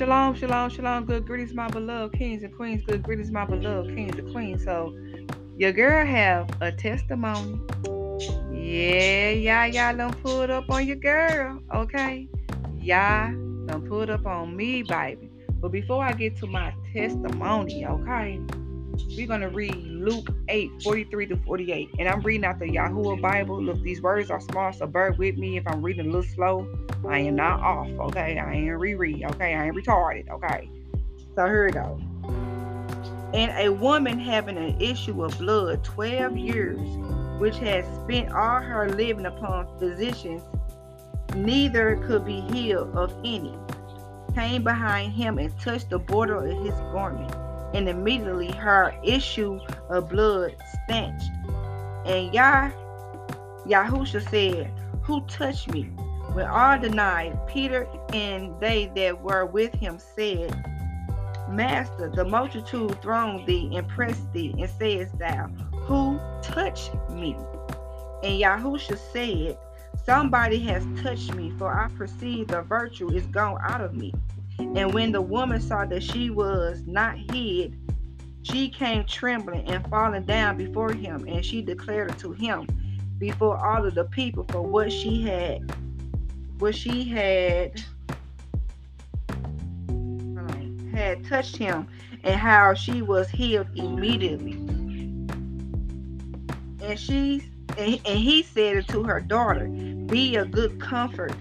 Shalom, shalom, shalom. Good greetings, my beloved kings and queens. Good greetings, my beloved kings and queens. So, your girl have a testimony. Yeah, y'all, y'all done pulled up on your girl, okay? Y'all done pulled up on me, baby. But before I get to my testimony, okay? We're going to read Luke 8 43 to 48. And I'm reading out the Yahuwah Bible. Look, these words are small, so bear with me if I'm reading a little slow. I am not off, okay? I ain't reread, okay? I ain't retarded, okay? So here we go. And a woman having an issue of blood 12 years, which had spent all her living upon physicians, neither could be healed of any, came behind him and touched the border of his garment and immediately her issue of blood stanched. And Yah Yahusha said, Who touched me? When all denied, Peter and they that were with him said, Master, the multitude thronged thee and pressed thee, and sayest thou, Who touched me? And Yahusha said, Somebody has touched me, for I perceive the virtue is gone out of me. And when the woman saw that she was not hid, she came trembling and falling down before him, and she declared to him before all of the people for what she had, what she had had touched him, and how she was healed immediately. And she and, and he said to her daughter, Be a good comfort,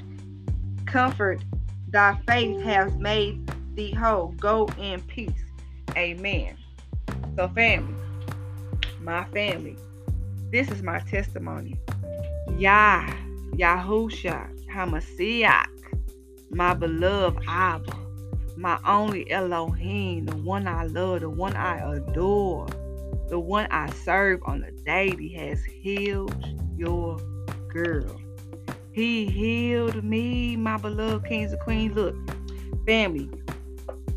comfort Thy faith has made thee whole. Go in peace. Amen. So, family, my family, this is my testimony. Yah, Yahusha, Hamashiach, my beloved Abba, my only Elohim, the one I love, the one I adore, the one I serve on a daily has healed your girl. He healed me, my beloved kings and queens. Look, family,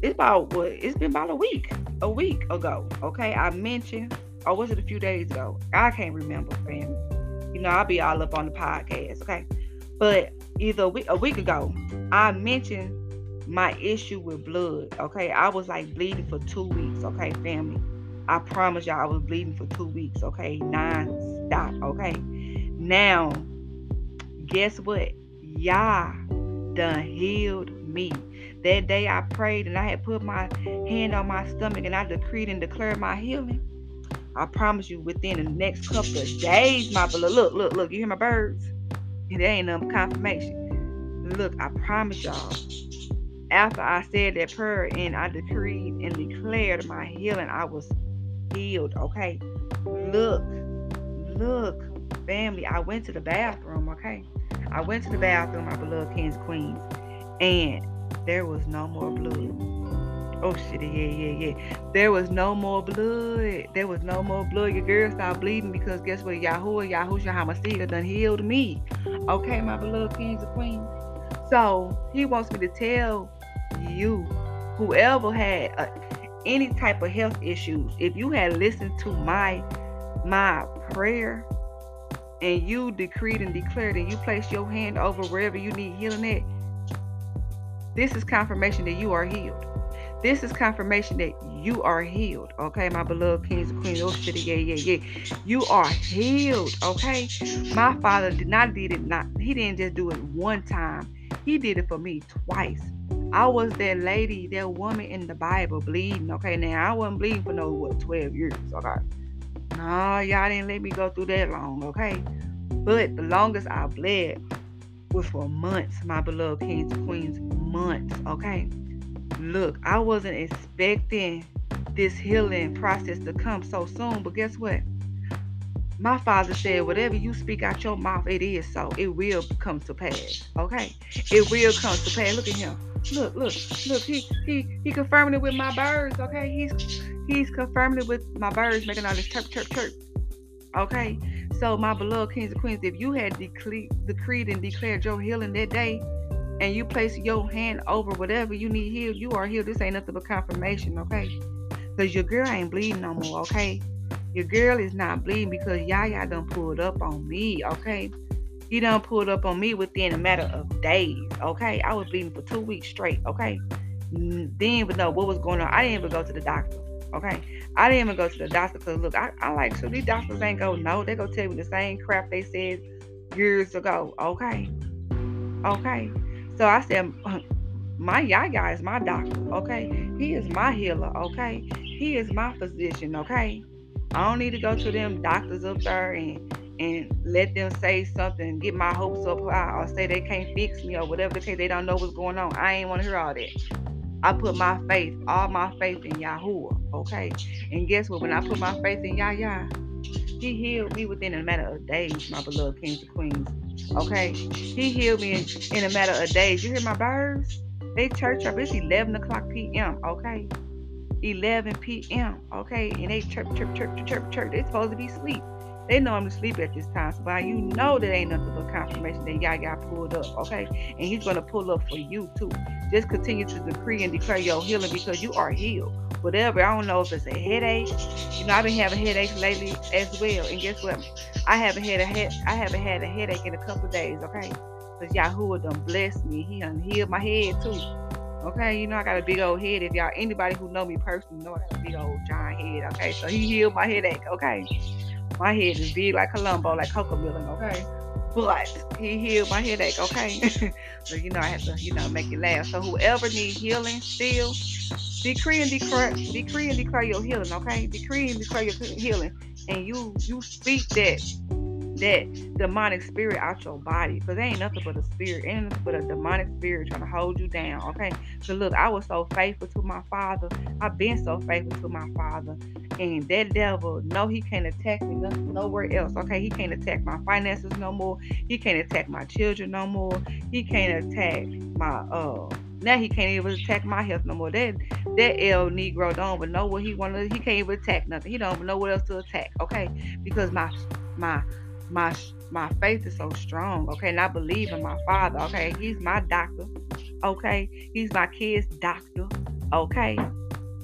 it's about what? It's been about a week, a week ago. Okay, I mentioned, or was it a few days ago? I can't remember, family. You know, I'll be all up on the podcast. Okay, but either a week, a week ago, I mentioned my issue with blood. Okay, I was like bleeding for two weeks. Okay, family. I promise y'all, I was bleeding for two weeks. Okay, non-stop. Okay, now guess what? Yah done healed me. That day I prayed and I had put my hand on my stomach and I decreed and declared my healing. I promise you, within the next couple of days, my beloved, look, look, look, you hear my birds? It ain't no confirmation. Look, I promise y'all. After I said that prayer and I decreed and declared my healing, I was healed. Okay. Look, look, family. I went to the bathroom, okay? I went to the bathroom, my beloved kings queens, and there was no more blood. Oh shit, yeah, yeah, yeah. There was no more blood. There was no more blood. Your girl stopped bleeding because guess what? Yahuwah, Yahushua HaMashiach done healed me. Okay, my beloved kings and queens. So he wants me to tell you, whoever had uh, any type of health issues, if you had listened to my my prayer and you decreed and declared and you placed your hand over wherever you need healing at, this is confirmation that you are healed. This is confirmation that you are healed. Okay, my beloved kings and queens. Oh shit, yeah, yeah, yeah. You are healed. Okay. My father did not did it not. He didn't just do it one time. He did it for me twice. I was that lady, that woman in the Bible bleeding. Okay, now I wasn't bleeding for no what 12 years. Okay. Nah, y'all didn't let me go through that long, okay? But the longest I bled was for months, my beloved kings queens. Months, okay? Look, I wasn't expecting this healing process to come so soon, but guess what? My father said, whatever you speak out your mouth, it is so. It will come to pass. Okay? It will come to pass. Look at him. Look, look, look. He he he confirming it with my birds. Okay? He's he's confirming it with my birds making all this chirp, chirp, chirp. Okay? So my beloved kings and queens, if you had decreed, decreed and declared your healing that day, and you place your hand over whatever you need healed, you are healed. This ain't nothing but confirmation, okay? Because your girl ain't bleeding no more, okay? Your girl is not bleeding because Yaya done pulled up on me, okay? He done pulled up on me within a matter of days, okay? I was bleeding for two weeks straight, okay? didn't even know what was going on. I didn't even go to the doctor. Okay. I didn't even go to the doctor because look, I, I like so these doctors ain't go no, they go tell me the same crap they said years ago. Okay. Okay. So I said my Yaya is my doctor, okay? He is my healer, okay? He is my physician, okay? I don't need to go to them doctors up there and and let them say something, get my hopes up high, or say they can't fix me or whatever the case. They don't know what's going on. I ain't want to hear all that. I put my faith, all my faith in Yahuwah. Okay. And guess what? When I put my faith in Yah he healed me within a matter of days, my beloved kings and queens. Okay. He healed me in, in a matter of days. You hear my birds? They church up. It's 11 o'clock p.m. Okay. 11 p.m. Okay. And they chirp, chirp, chirp, chirp, chirp, chirp. They supposed to be asleep. They normally sleep at this time. So you know that ain't nothing but confirmation that Yah pulled up, okay? And he's gonna pull up for you too. Just continue to decree and declare your healing because you are healed. Whatever. I don't know if it's a headache. You know, I've been having headaches lately as well. And guess what? I haven't had a head I haven't had a headache in a couple days, okay? Because Yahuwah done blessed me. He done healed my head too. Okay, you know I got a big old head. If y'all anybody who know me personally know I got a big old giant head. Okay, so he healed my headache. Okay, my head is big like Columbo, like Cocomelon, okay? But he healed my headache, okay? so you know I have to, you know, make it last. So whoever needs healing still, decree and declare decree and declare your healing, okay? Decree and declare your healing. And you you speak that that demonic spirit out your body because ain't nothing but a spirit, ain't nothing but a demonic spirit trying to hold you down. Okay. So look, I was so faithful to my father. I've been so faithful to my father. And that devil, no, he can't attack me nowhere else. Okay. He can't attack my finances no more. He can't attack my children no more. He can't attack my uh now he can't even attack my health no more. That that El Negro don't even know what he wanna. He can't even attack nothing. He don't even know what else to attack. Okay, because my my my my faith is so strong. Okay, and I believe in my father. Okay, he's my doctor. Okay, he's my kid's doctor. Okay,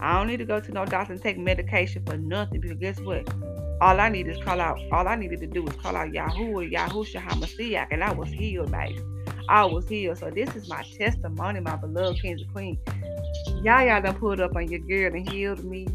I don't need to go to no doctor and take medication for nothing because guess what? All I need is call out. All I needed to do was call out Yahuwah, Yahushua HaMashiach, and I was healed, baby. I was healed. So this is my testimony, my beloved kings and queens. Y'all, y'all done put up on your girl and healed me.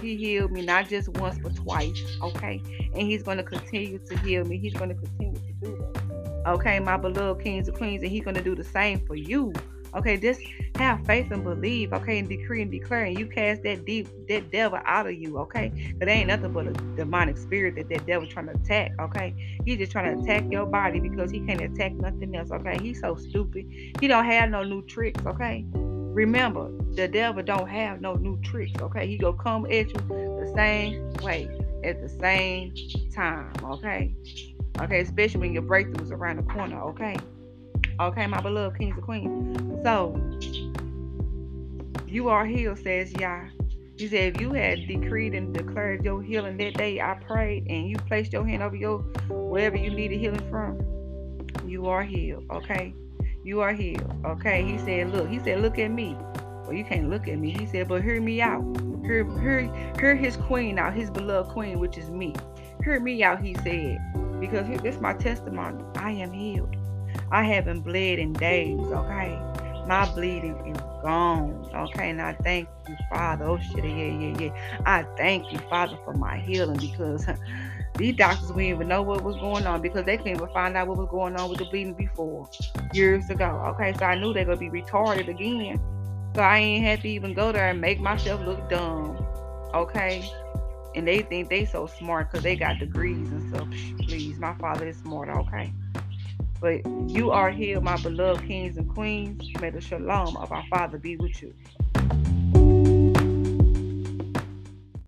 He healed me not just once but twice. Okay. And he's going to continue to heal me. He's going to continue to do that. Okay, my beloved kings and queens, and he's going to do the same for you. Okay, just have faith and believe. Okay, and decree and declare, and you cast that deep that devil out of you. Okay, because ain't nothing but a demonic spirit that that devil trying to attack. Okay, he's just trying to attack your body because he can't attack nothing else. Okay, he's so stupid. He don't have no new tricks. Okay, Remember, the devil don't have no new tricks, okay? He gonna come at you the same way at the same time, okay? Okay, especially when your breakthrough is around the corner, okay? Okay, my beloved kings and queens. So you are healed, says Yah. He said, if you had decreed and declared your healing that day, I prayed, and you placed your hand over your wherever you needed healing from, you are healed. Okay. You are healed. Okay. He said, Look, he said, Look at me. Well, you can't look at me. He said, But hear me out. Hear, hear, hear his queen out, his beloved queen, which is me. Hear me out, he said. Because this is my testimony. I am healed. I haven't bled in days, okay? My bleeding is gone. Okay, and I thank you, Father. Oh shit, yeah, yeah, yeah. I thank you, Father, for my healing because these doctors we didn't even know what was going on because they couldn't even find out what was going on with the bleeding before years ago. Okay, so I knew they were gonna be retarded again. So I ain't had to even go there and make myself look dumb. Okay. And they think they so smart because they got degrees and stuff. Please, my father is smart, okay? But you are here, my beloved kings and queens. May the shalom of our Father be with you.